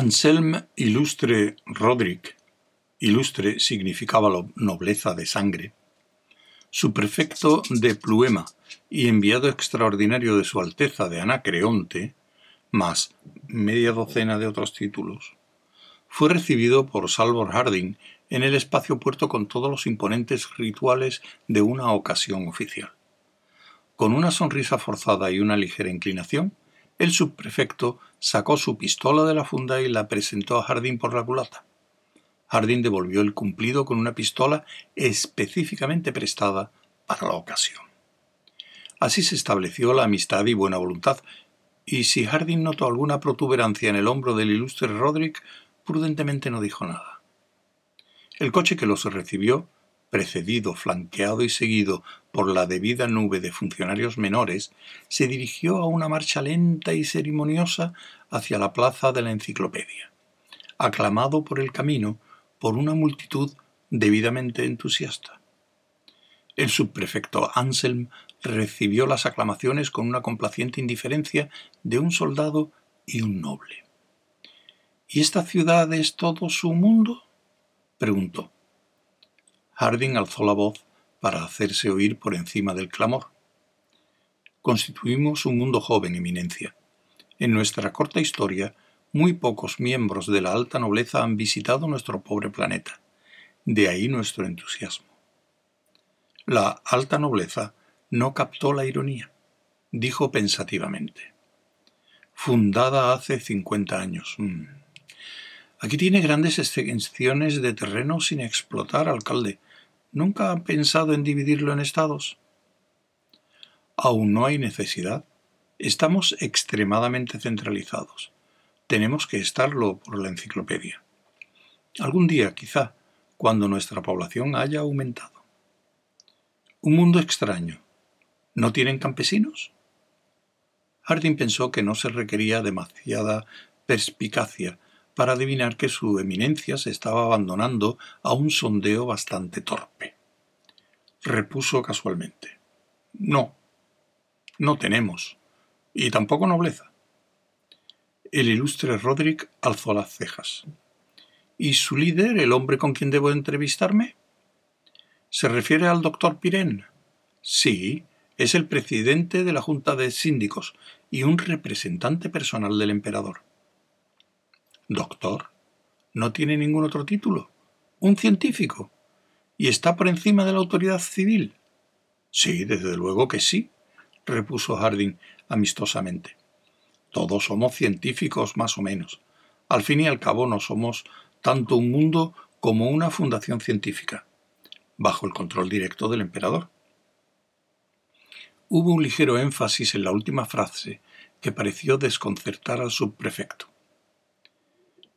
Anselm Ilustre Roderick (ilustre significaba nobleza de sangre), subprefecto de Pluema y enviado extraordinario de Su Alteza de Anacreonte, más media docena de otros títulos, fue recibido por Salvor Harding en el espacio puerto con todos los imponentes rituales de una ocasión oficial. Con una sonrisa forzada y una ligera inclinación, el subprefecto sacó su pistola de la funda y la presentó a Harding por la culata. Harding devolvió el cumplido con una pistola específicamente prestada para la ocasión. Así se estableció la amistad y buena voluntad, y si Harding notó alguna protuberancia en el hombro del ilustre Roderick, prudentemente no dijo nada. El coche que los recibió precedido, flanqueado y seguido por la debida nube de funcionarios menores, se dirigió a una marcha lenta y ceremoniosa hacia la plaza de la enciclopedia, aclamado por el camino por una multitud debidamente entusiasta. El subprefecto Anselm recibió las aclamaciones con una complaciente indiferencia de un soldado y un noble. ¿Y esta ciudad es todo su mundo? preguntó. Harding alzó la voz para hacerse oír por encima del clamor. Constituimos un mundo joven, Eminencia. En nuestra corta historia, muy pocos miembros de la alta nobleza han visitado nuestro pobre planeta. De ahí nuestro entusiasmo. La alta nobleza no captó la ironía. Dijo pensativamente. Fundada hace cincuenta años. Mm. Aquí tiene grandes extensiones de terreno sin explotar, alcalde. ¿Nunca han pensado en dividirlo en estados? Aún no hay necesidad. Estamos extremadamente centralizados. Tenemos que estarlo por la enciclopedia. Algún día, quizá, cuando nuestra población haya aumentado. Un mundo extraño. ¿No tienen campesinos? Harding pensó que no se requería demasiada perspicacia para adivinar que su eminencia se estaba abandonando a un sondeo bastante torpe. Repuso casualmente. No, no tenemos, y tampoco nobleza. El ilustre Roderick alzó las cejas. ¿Y su líder, el hombre con quien debo entrevistarme? ¿Se refiere al doctor Pirén? Sí, es el presidente de la Junta de Síndicos y un representante personal del emperador. Doctor, no tiene ningún otro título. Un científico. ¿Y está por encima de la autoridad civil? Sí, desde luego que sí, repuso Harding amistosamente. Todos somos científicos más o menos. Al fin y al cabo no somos tanto un mundo como una fundación científica, bajo el control directo del emperador. Hubo un ligero énfasis en la última frase que pareció desconcertar al subprefecto.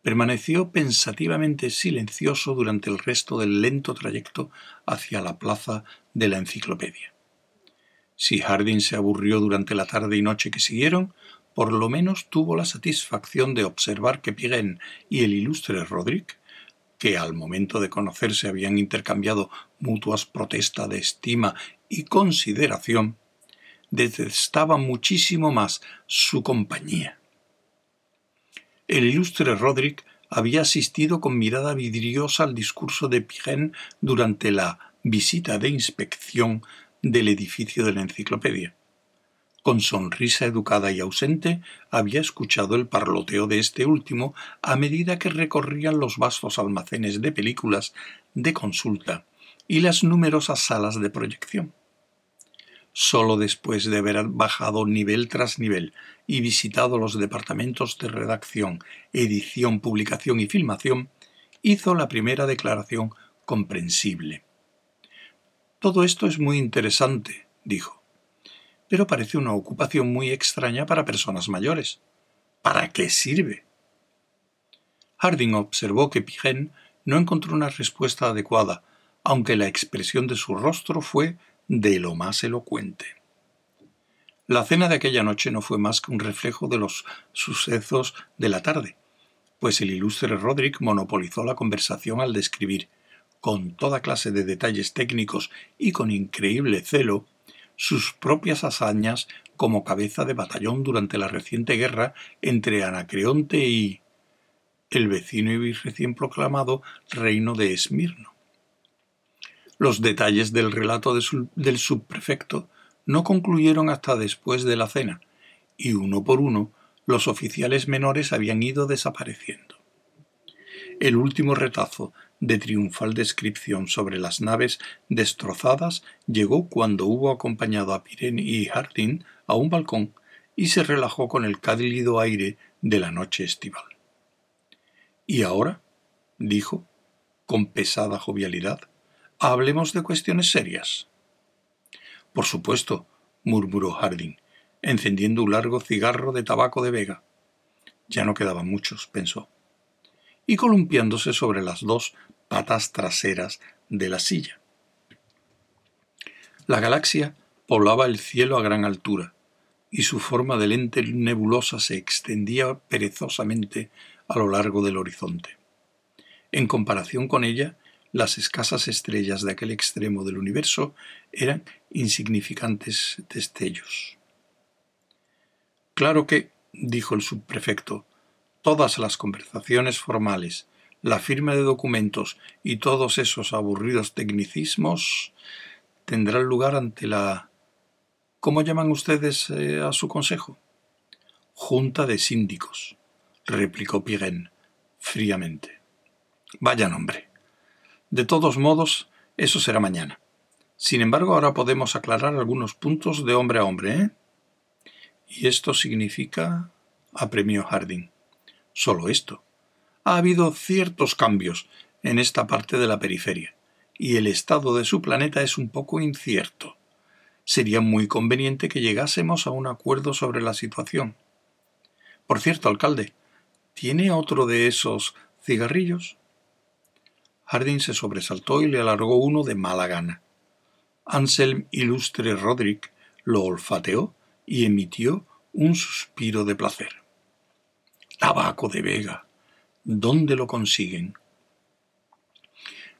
Permaneció pensativamente silencioso durante el resto del lento trayecto hacia la plaza de la enciclopedia. Si Harding se aburrió durante la tarde y noche que siguieron, por lo menos tuvo la satisfacción de observar que Pirén y el ilustre Roderick, que al momento de conocerse habían intercambiado mutuas protestas de estima y consideración, detestaban muchísimo más su compañía. El ilustre Roderick había asistido con mirada vidriosa al discurso de Pirén durante la visita de inspección del edificio de la enciclopedia. Con sonrisa educada y ausente, había escuchado el parloteo de este último a medida que recorrían los vastos almacenes de películas de consulta y las numerosas salas de proyección. Solo después de haber bajado nivel tras nivel y visitado los departamentos de redacción, edición, publicación y filmación, hizo la primera declaración comprensible. Todo esto es muy interesante, dijo, pero parece una ocupación muy extraña para personas mayores. ¿Para qué sirve? Harding observó que Pigen no encontró una respuesta adecuada, aunque la expresión de su rostro fue de lo más elocuente. La cena de aquella noche no fue más que un reflejo de los sucesos de la tarde, pues el ilustre Roderick monopolizó la conversación al describir, con toda clase de detalles técnicos y con increíble celo, sus propias hazañas como cabeza de batallón durante la reciente guerra entre Anacreonte y... el vecino y recién proclamado reino de Esmirno. Los detalles del relato del subprefecto no concluyeron hasta después de la cena, y uno por uno los oficiales menores habían ido desapareciendo. El último retazo de triunfal descripción sobre las naves destrozadas llegó cuando hubo acompañado a Pirene y Harding a un balcón y se relajó con el cálido aire de la noche estival. ¿Y ahora? dijo, con pesada jovialidad, hablemos de cuestiones serias. Por supuesto, murmuró Harding, encendiendo un largo cigarro de tabaco de vega. Ya no quedaban muchos, pensó, y columpiándose sobre las dos patas traseras de la silla. La galaxia poblaba el cielo a gran altura, y su forma de lente nebulosa se extendía perezosamente a lo largo del horizonte. En comparación con ella, las escasas estrellas de aquel extremo del universo eran insignificantes destellos. Claro que, dijo el subprefecto, todas las conversaciones formales, la firma de documentos y todos esos aburridos tecnicismos tendrán lugar ante la... ¿Cómo llaman ustedes eh, a su consejo? Junta de síndicos, replicó Pirén fríamente. Vaya nombre. De todos modos, eso será mañana. Sin embargo, ahora podemos aclarar algunos puntos de hombre a hombre, ¿eh? Y esto significa, apremió Harding, solo esto. Ha habido ciertos cambios en esta parte de la periferia, y el estado de su planeta es un poco incierto. Sería muy conveniente que llegásemos a un acuerdo sobre la situación. Por cierto, alcalde, ¿tiene otro de esos cigarrillos? Harding se sobresaltó y le alargó uno de mala gana. Anselm Ilustre Roderick lo olfateó y emitió un suspiro de placer. Tabaco de Vega. ¿Dónde lo consiguen?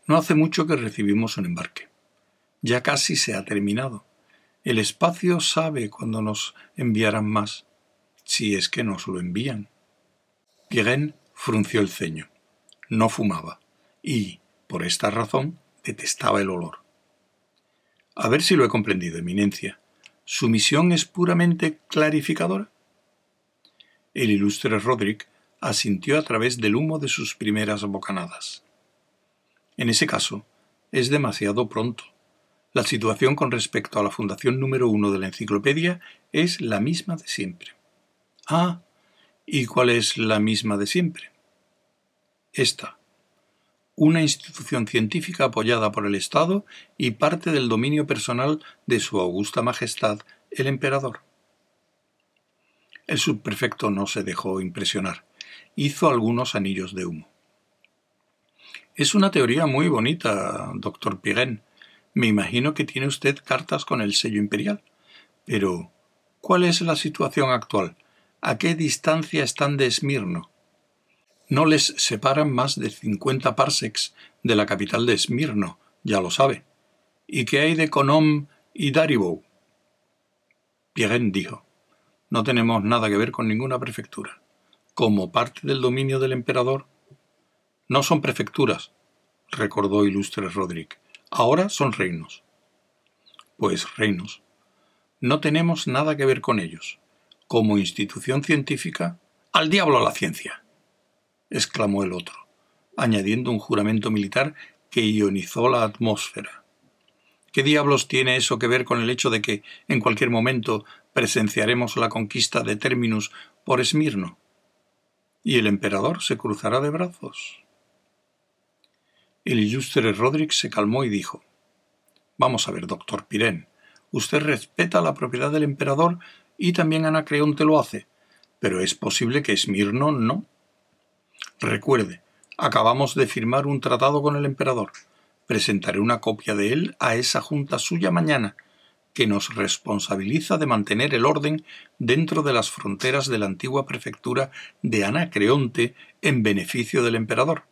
No hace mucho que recibimos un embarque. Ya casi se ha terminado. El espacio sabe cuándo nos enviarán más, si es que nos lo envían. Pirén frunció el ceño. No fumaba y, por esta razón, detestaba el olor. A ver si lo he comprendido, Eminencia. ¿Su misión es puramente clarificadora? El ilustre Roderick asintió a través del humo de sus primeras bocanadas. En ese caso, es demasiado pronto. La situación con respecto a la fundación número uno de la enciclopedia es la misma de siempre. Ah, ¿y cuál es la misma de siempre? Esta una institución científica apoyada por el Estado y parte del dominio personal de Su Augusta Majestad el Emperador. El subprefecto no se dejó impresionar. Hizo algunos anillos de humo. Es una teoría muy bonita, doctor Pirén. Me imagino que tiene usted cartas con el sello imperial. Pero, ¿cuál es la situación actual? ¿A qué distancia están de Esmirno? No les separan más de cincuenta parsecs de la capital de Esmirno, ya lo sabe. ¿Y qué hay de Konom y Daribou? Pirén dijo, no tenemos nada que ver con ninguna prefectura. Como parte del dominio del emperador, no son prefecturas, recordó ilustre Roderick. Ahora son reinos. Pues reinos. No tenemos nada que ver con ellos. Como institución científica, al diablo la ciencia exclamó el otro, añadiendo un juramento militar que ionizó la atmósfera. ¿Qué diablos tiene eso que ver con el hecho de que, en cualquier momento, presenciaremos la conquista de Terminus por Esmirno? ¿Y el emperador se cruzará de brazos? El ilustre Roderick se calmó y dijo Vamos a ver, doctor Pirén. Usted respeta la propiedad del emperador y también Anacreonte lo hace, pero es posible que Esmirno no. Recuerde, acabamos de firmar un tratado con el emperador. Presentaré una copia de él a esa junta suya mañana, que nos responsabiliza de mantener el orden dentro de las fronteras de la antigua prefectura de Anacreonte en beneficio del emperador.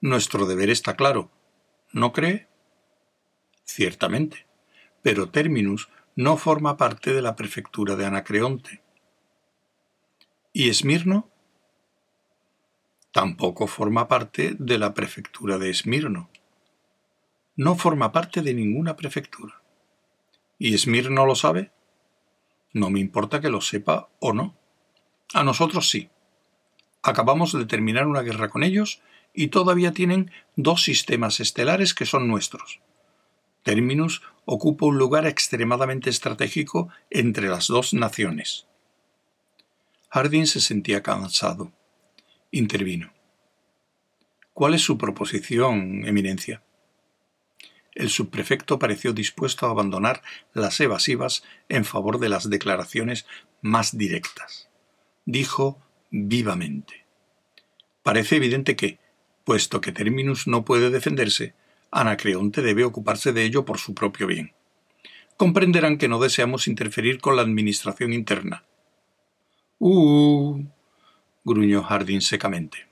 Nuestro deber está claro, ¿no cree? Ciertamente, pero Terminus no forma parte de la prefectura de Anacreonte. ¿Y Esmirno? Tampoco forma parte de la prefectura de Esmirno. No forma parte de ninguna prefectura. ¿Y Esmirno lo sabe? No me importa que lo sepa o no. A nosotros sí. Acabamos de terminar una guerra con ellos y todavía tienen dos sistemas estelares que son nuestros. Terminus ocupa un lugar extremadamente estratégico entre las dos naciones. Harding se sentía cansado. Intervino. ¿Cuál es su proposición, Eminencia? El subprefecto pareció dispuesto a abandonar las evasivas en favor de las declaraciones más directas. Dijo vivamente. Parece evidente que, puesto que Terminus no puede defenderse, Anacreonte debe ocuparse de ello por su propio bien. Comprenderán que no deseamos interferir con la administración interna. Uh, gruñó Hardin secamente.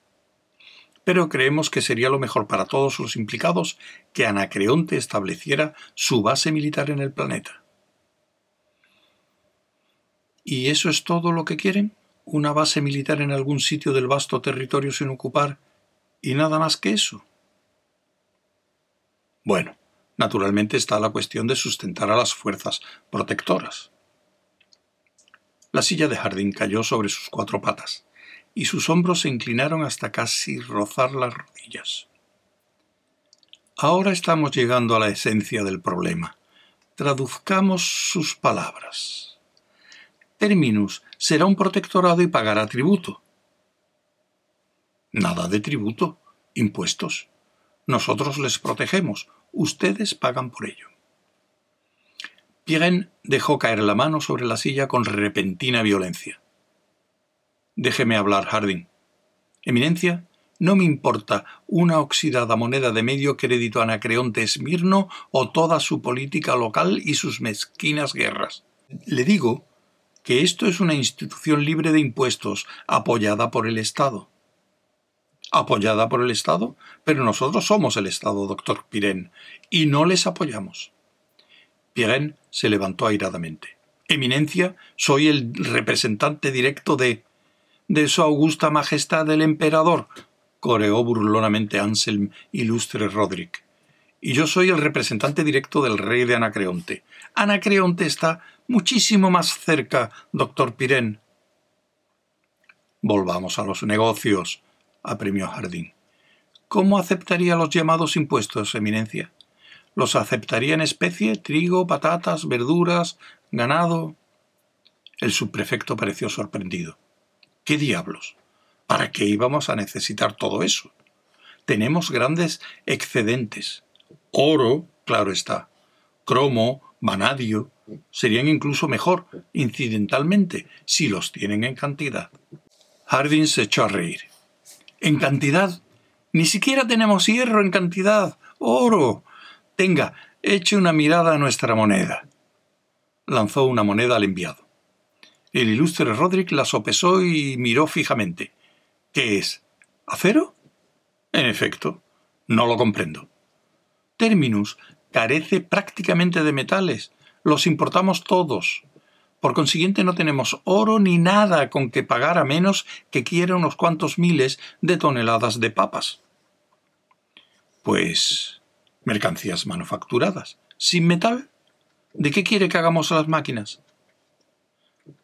Pero creemos que sería lo mejor para todos los implicados que Anacreonte estableciera su base militar en el planeta. ¿Y eso es todo lo que quieren? ¿Una base militar en algún sitio del vasto territorio sin ocupar y nada más que eso? Bueno, naturalmente está la cuestión de sustentar a las fuerzas protectoras. La silla de jardín cayó sobre sus cuatro patas, y sus hombros se inclinaron hasta casi rozar las rodillas. Ahora estamos llegando a la esencia del problema. Traduzcamos sus palabras. Terminus será un protectorado y pagará tributo. Nada de tributo, impuestos. Nosotros les protegemos, ustedes pagan por ello. Pirén dejó caer la mano sobre la silla con repentina violencia. Déjeme hablar, Harding. Eminencia, no me importa una oxidada moneda de medio crédito anacreonte Esmirno o toda su política local y sus mezquinas guerras. Le digo que esto es una institución libre de impuestos, apoyada por el Estado. ¿Apoyada por el Estado? Pero nosotros somos el Estado, doctor Pirén, y no les apoyamos. Pirén se levantó airadamente. Eminencia, soy el representante directo de. De su augusta majestad el emperador, coreó burlonamente Anselm ilustre Roderick. Y yo soy el representante directo del rey de Anacreonte. Anacreonte está muchísimo más cerca, doctor Pirén. Volvamos a los negocios, apremió Jardín. ¿Cómo aceptaría los llamados impuestos, Eminencia? Los aceptaría en especie, trigo, patatas, verduras, ganado. El subprefecto pareció sorprendido. ¿Qué diablos? ¿Para qué íbamos a necesitar todo eso? Tenemos grandes excedentes. Oro, claro está. Cromo, vanadio, serían incluso mejor, incidentalmente, si los tienen en cantidad. Hardin se echó a reír. ¿En cantidad? Ni siquiera tenemos hierro en cantidad. Oro. Tenga, eche una mirada a nuestra moneda. Lanzó una moneda al enviado. El ilustre Roderick la sopesó y miró fijamente. ¿Qué es? ¿Acero? En efecto, no lo comprendo. Terminus carece prácticamente de metales. Los importamos todos. Por consiguiente no tenemos oro ni nada con que pagar a menos que quiera unos cuantos miles de toneladas de papas. Pues mercancías manufacturadas, sin metal. ¿De qué quiere que hagamos las máquinas?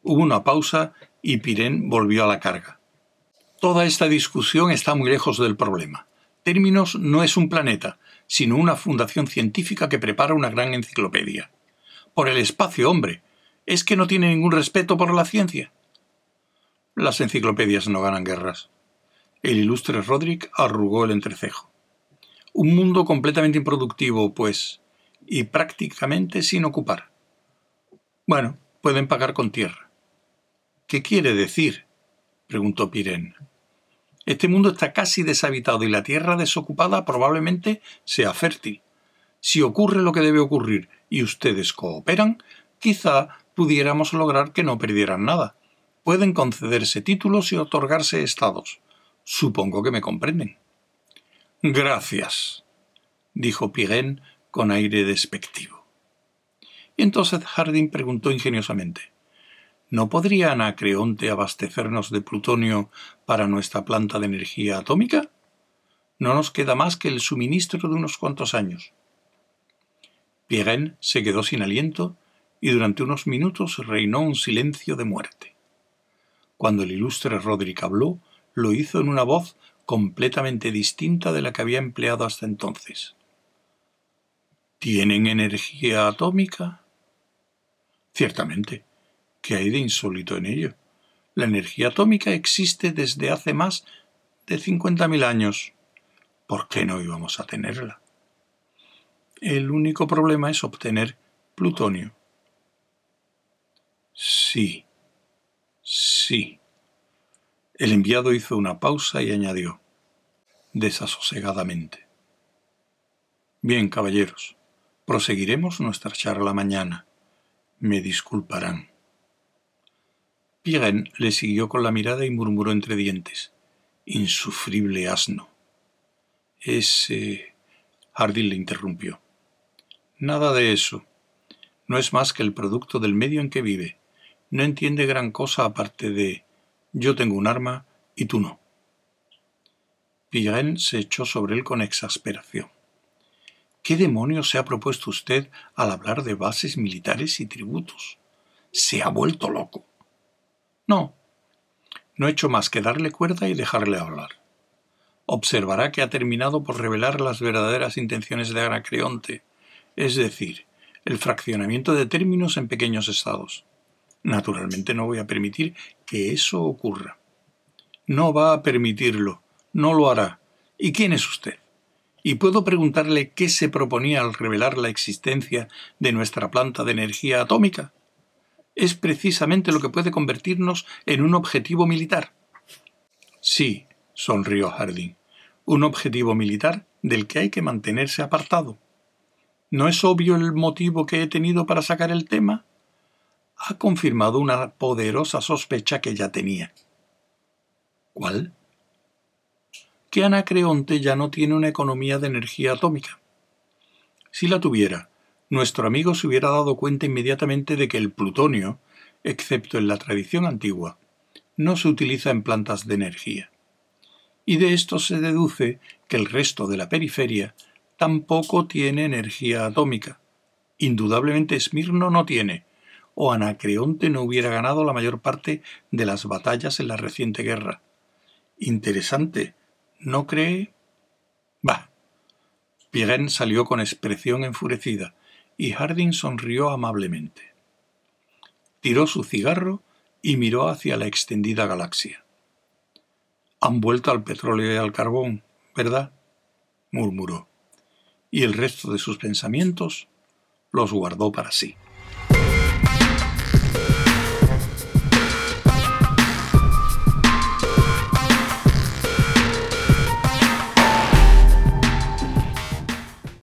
Hubo una pausa y Pirén volvió a la carga. Toda esta discusión está muy lejos del problema. Términos no es un planeta, sino una fundación científica que prepara una gran enciclopedia. Por el espacio, hombre. ¿Es que no tiene ningún respeto por la ciencia? Las enciclopedias no ganan guerras. El ilustre Roderick arrugó el entrecejo. Un mundo completamente improductivo, pues, y prácticamente sin ocupar. Bueno, pueden pagar con tierra. ¿Qué quiere decir? preguntó Pirén. Este mundo está casi deshabitado y la tierra desocupada probablemente sea fértil. Si ocurre lo que debe ocurrir y ustedes cooperan, quizá pudiéramos lograr que no perdieran nada. Pueden concederse títulos y otorgarse estados. Supongo que me comprenden. Gracias, dijo Pirén con aire despectivo. Y entonces Harding preguntó ingeniosamente ¿No podría Anacreonte abastecernos de plutonio para nuestra planta de energía atómica? No nos queda más que el suministro de unos cuantos años. Pirén se quedó sin aliento y durante unos minutos reinó un silencio de muerte. Cuando el ilustre Roderick habló, lo hizo en una voz completamente distinta de la que había empleado hasta entonces. ¿Tienen energía atómica? Ciertamente. ¿Qué hay de insólito en ello? La energía atómica existe desde hace más de cincuenta mil años. ¿Por qué no íbamos a tenerla? El único problema es obtener plutonio. Sí, sí. El enviado hizo una pausa y añadió, desasosegadamente. Bien, caballeros, proseguiremos nuestra charla mañana. Me disculparán. Pirén le siguió con la mirada y murmuró entre dientes. Insufrible asno. Ese. Hardin le interrumpió. Nada de eso. No es más que el producto del medio en que vive. No entiende gran cosa aparte de yo tengo un arma y tú no. Pirén se echó sobre él con exasperación. ¿Qué demonios se ha propuesto usted al hablar de bases militares y tributos? Se ha vuelto loco. No, no he hecho más que darle cuerda y dejarle hablar. Observará que ha terminado por revelar las verdaderas intenciones de Anacreonte, es decir, el fraccionamiento de términos en pequeños estados. Naturalmente no voy a permitir que eso ocurra. No va a permitirlo, no lo hará. ¿Y quién es usted? ¿Y puedo preguntarle qué se proponía al revelar la existencia de nuestra planta de energía atómica? Es precisamente lo que puede convertirnos en un objetivo militar. Sí, sonrió Harding, un objetivo militar del que hay que mantenerse apartado. ¿No es obvio el motivo que he tenido para sacar el tema? Ha confirmado una poderosa sospecha que ya tenía. ¿Cuál? Que Anacreonte ya no tiene una economía de energía atómica. Si la tuviera, nuestro amigo se hubiera dado cuenta inmediatamente de que el plutonio, excepto en la tradición antigua, no se utiliza en plantas de energía. Y de esto se deduce que el resto de la periferia tampoco tiene energía atómica. Indudablemente Esmirno no tiene, o Anacreonte no hubiera ganado la mayor parte de las batallas en la reciente guerra. Interesante, ¿No cree? Bah. Pirén salió con expresión enfurecida y Harding sonrió amablemente. Tiró su cigarro y miró hacia la extendida galaxia. Han vuelto al petróleo y al carbón, ¿verdad? murmuró, y el resto de sus pensamientos los guardó para sí.